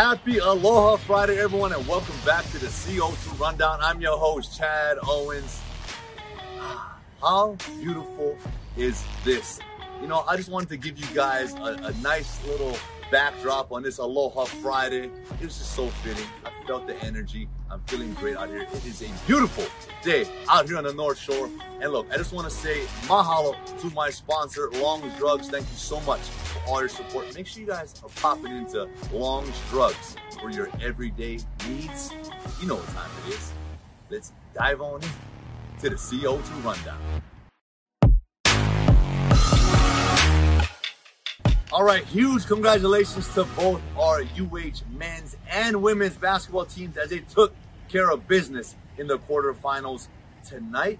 Happy Aloha Friday, everyone, and welcome back to the CO2 Rundown. I'm your host, Chad Owens. How beautiful is this? You know, I just wanted to give you guys a, a nice little backdrop on this Aloha Friday. It was just so fitting. Felt the energy. I'm feeling great out here. It is a beautiful day out here on the North Shore. And look, I just want to say mahalo to my sponsor, Long's Drugs. Thank you so much for all your support. Make sure you guys are popping into Long's Drugs for your everyday needs. You know what time it is. Let's dive on in to the CO2 Rundown. All right, huge congratulations to both our UH men's and women's basketball teams as they took care of business in the quarterfinals. Tonight,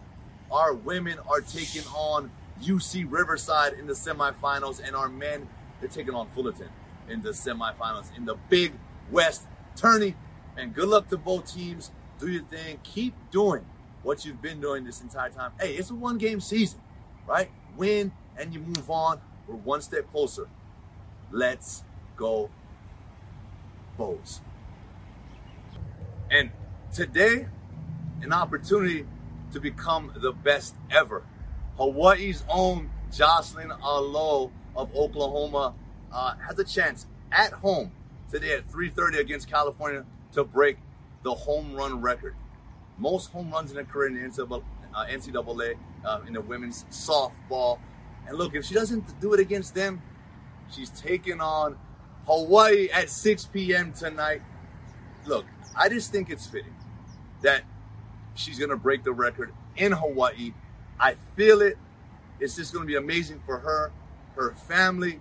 our women are taking on UC Riverside in the semifinals, and our men, they're taking on Fullerton in the semifinals in the Big West tourney. And good luck to both teams. Do your thing. Keep doing what you've been doing this entire time. Hey, it's a one game season, right? Win and you move on. We're one step closer Let's go, Bows. And today, an opportunity to become the best ever. Hawaii's own Jocelyn Alo of Oklahoma uh, has a chance at home today at 3:30 against California to break the home run record. Most home runs in a career in the NCAA, uh, uh, in the women's softball. And look, if she doesn't do it against them, She's taking on Hawaii at 6 p.m. tonight. Look, I just think it's fitting that she's going to break the record in Hawaii. I feel it. It's just going to be amazing for her, her family.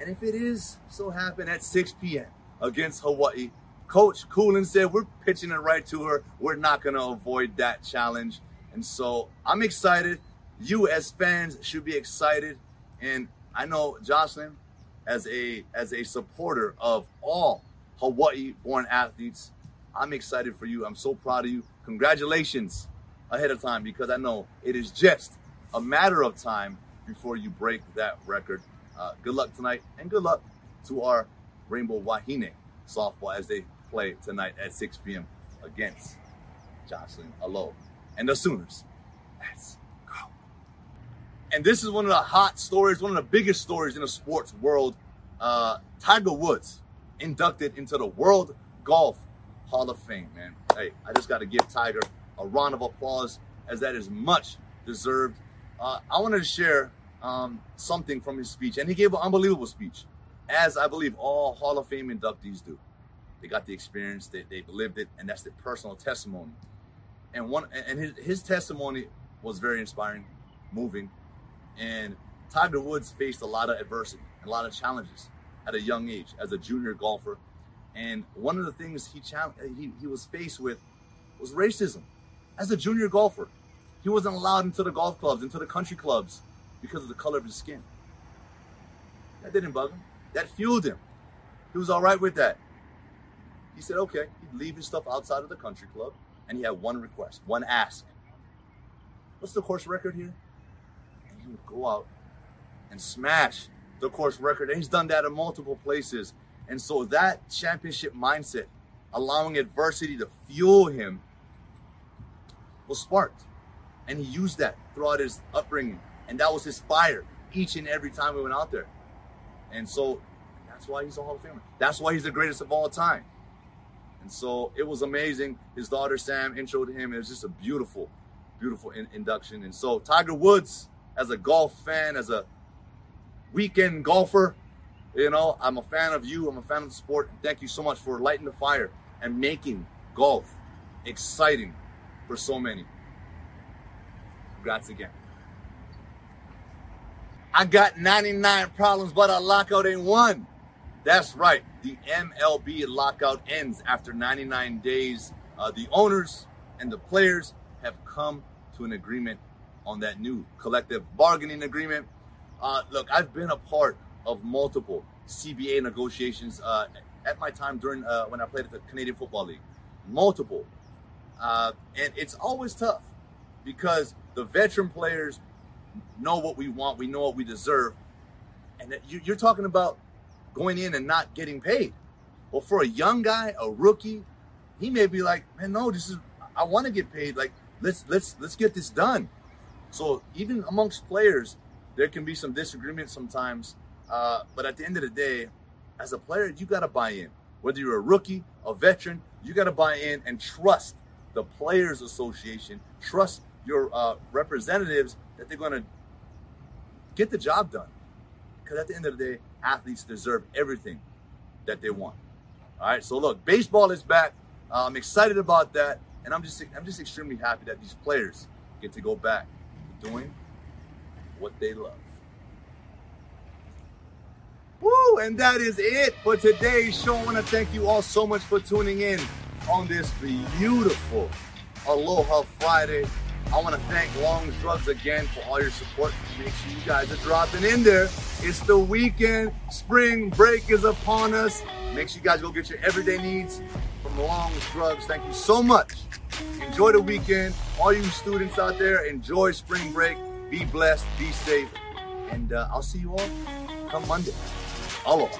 And if it is so happen at 6 p.m. against Hawaii, Coach Coolen said we're pitching it right to her. We're not going to avoid that challenge. And so I'm excited. You as fans should be excited. And I know Jocelyn, as a as a supporter of all Hawaii born athletes. I'm excited for you. I'm so proud of you. Congratulations ahead of time because I know it is just a matter of time before you break that record. Uh, good luck tonight and good luck to our Rainbow Wahine softball as they play tonight at 6 p.m. against Jocelyn Alo and the Sooners. Let's and this is one of the hot stories, one of the biggest stories in the sports world. Uh, Tiger Woods inducted into the World Golf Hall of Fame, man. Hey, I just got to give Tiger a round of applause as that is much deserved. Uh, I wanted to share um, something from his speech, and he gave an unbelievable speech, as I believe all Hall of Fame inductees do. They got the experience, they, they've lived it, and that's the personal testimony. And one, and his, his testimony was very inspiring, moving, and Tiger Woods faced a lot of adversity, and a lot of challenges at a young age as a junior golfer. And one of the things he, he, he was faced with was racism. As a junior golfer, he wasn't allowed into the golf clubs, into the country clubs because of the color of his skin. That didn't bug him. That fueled him. He was all right with that. He said, okay, he'd leave his stuff outside of the country club, and he had one request, one ask. What's the course record here? Go out and smash the course record. And he's done that in multiple places. And so that championship mindset, allowing adversity to fuel him, was sparked. And he used that throughout his upbringing. And that was his fire each and every time we went out there. And so that's why he's a Hall of Famer. That's why he's the greatest of all time. And so it was amazing. His daughter Sam introed him. It was just a beautiful, beautiful in- induction. And so Tiger Woods as a golf fan, as a weekend golfer. You know, I'm a fan of you. I'm a fan of the sport. Thank you so much for lighting the fire and making golf exciting for so many. Congrats again. I got 99 problems, but a lockout ain't one. That's right. The MLB lockout ends after 99 days. Uh, the owners and the players have come to an agreement on that new collective bargaining agreement. Uh, look, I've been a part of multiple CBA negotiations uh, at my time during uh, when I played at the Canadian Football League. Multiple, uh, and it's always tough because the veteran players know what we want, we know what we deserve, and you're talking about going in and not getting paid. But for a young guy, a rookie, he may be like, man, no, this is I want to get paid. Like, let's let's let's get this done. So even amongst players, there can be some disagreement sometimes. Uh, but at the end of the day, as a player, you got to buy in. Whether you're a rookie, a veteran, you got to buy in and trust the Players Association, trust your uh, representatives that they're going to get the job done. Because at the end of the day, athletes deserve everything that they want. All right. So look, baseball is back. Uh, I'm excited about that, and I'm just I'm just extremely happy that these players get to go back doing what they love. Woo! And that is it for today's show. I want to thank you all so much for tuning in on this beautiful Aloha Friday. I want to thank Long's Drugs again for all your support. Make sure you guys are dropping in there. It's the weekend. Spring break is upon us. Make sure you guys go get your everyday needs from Long's Drugs. Thank you so much. Enjoy the weekend. All you students out there, enjoy spring break. Be blessed, be safe, and uh, I'll see you all come Monday. Aloha.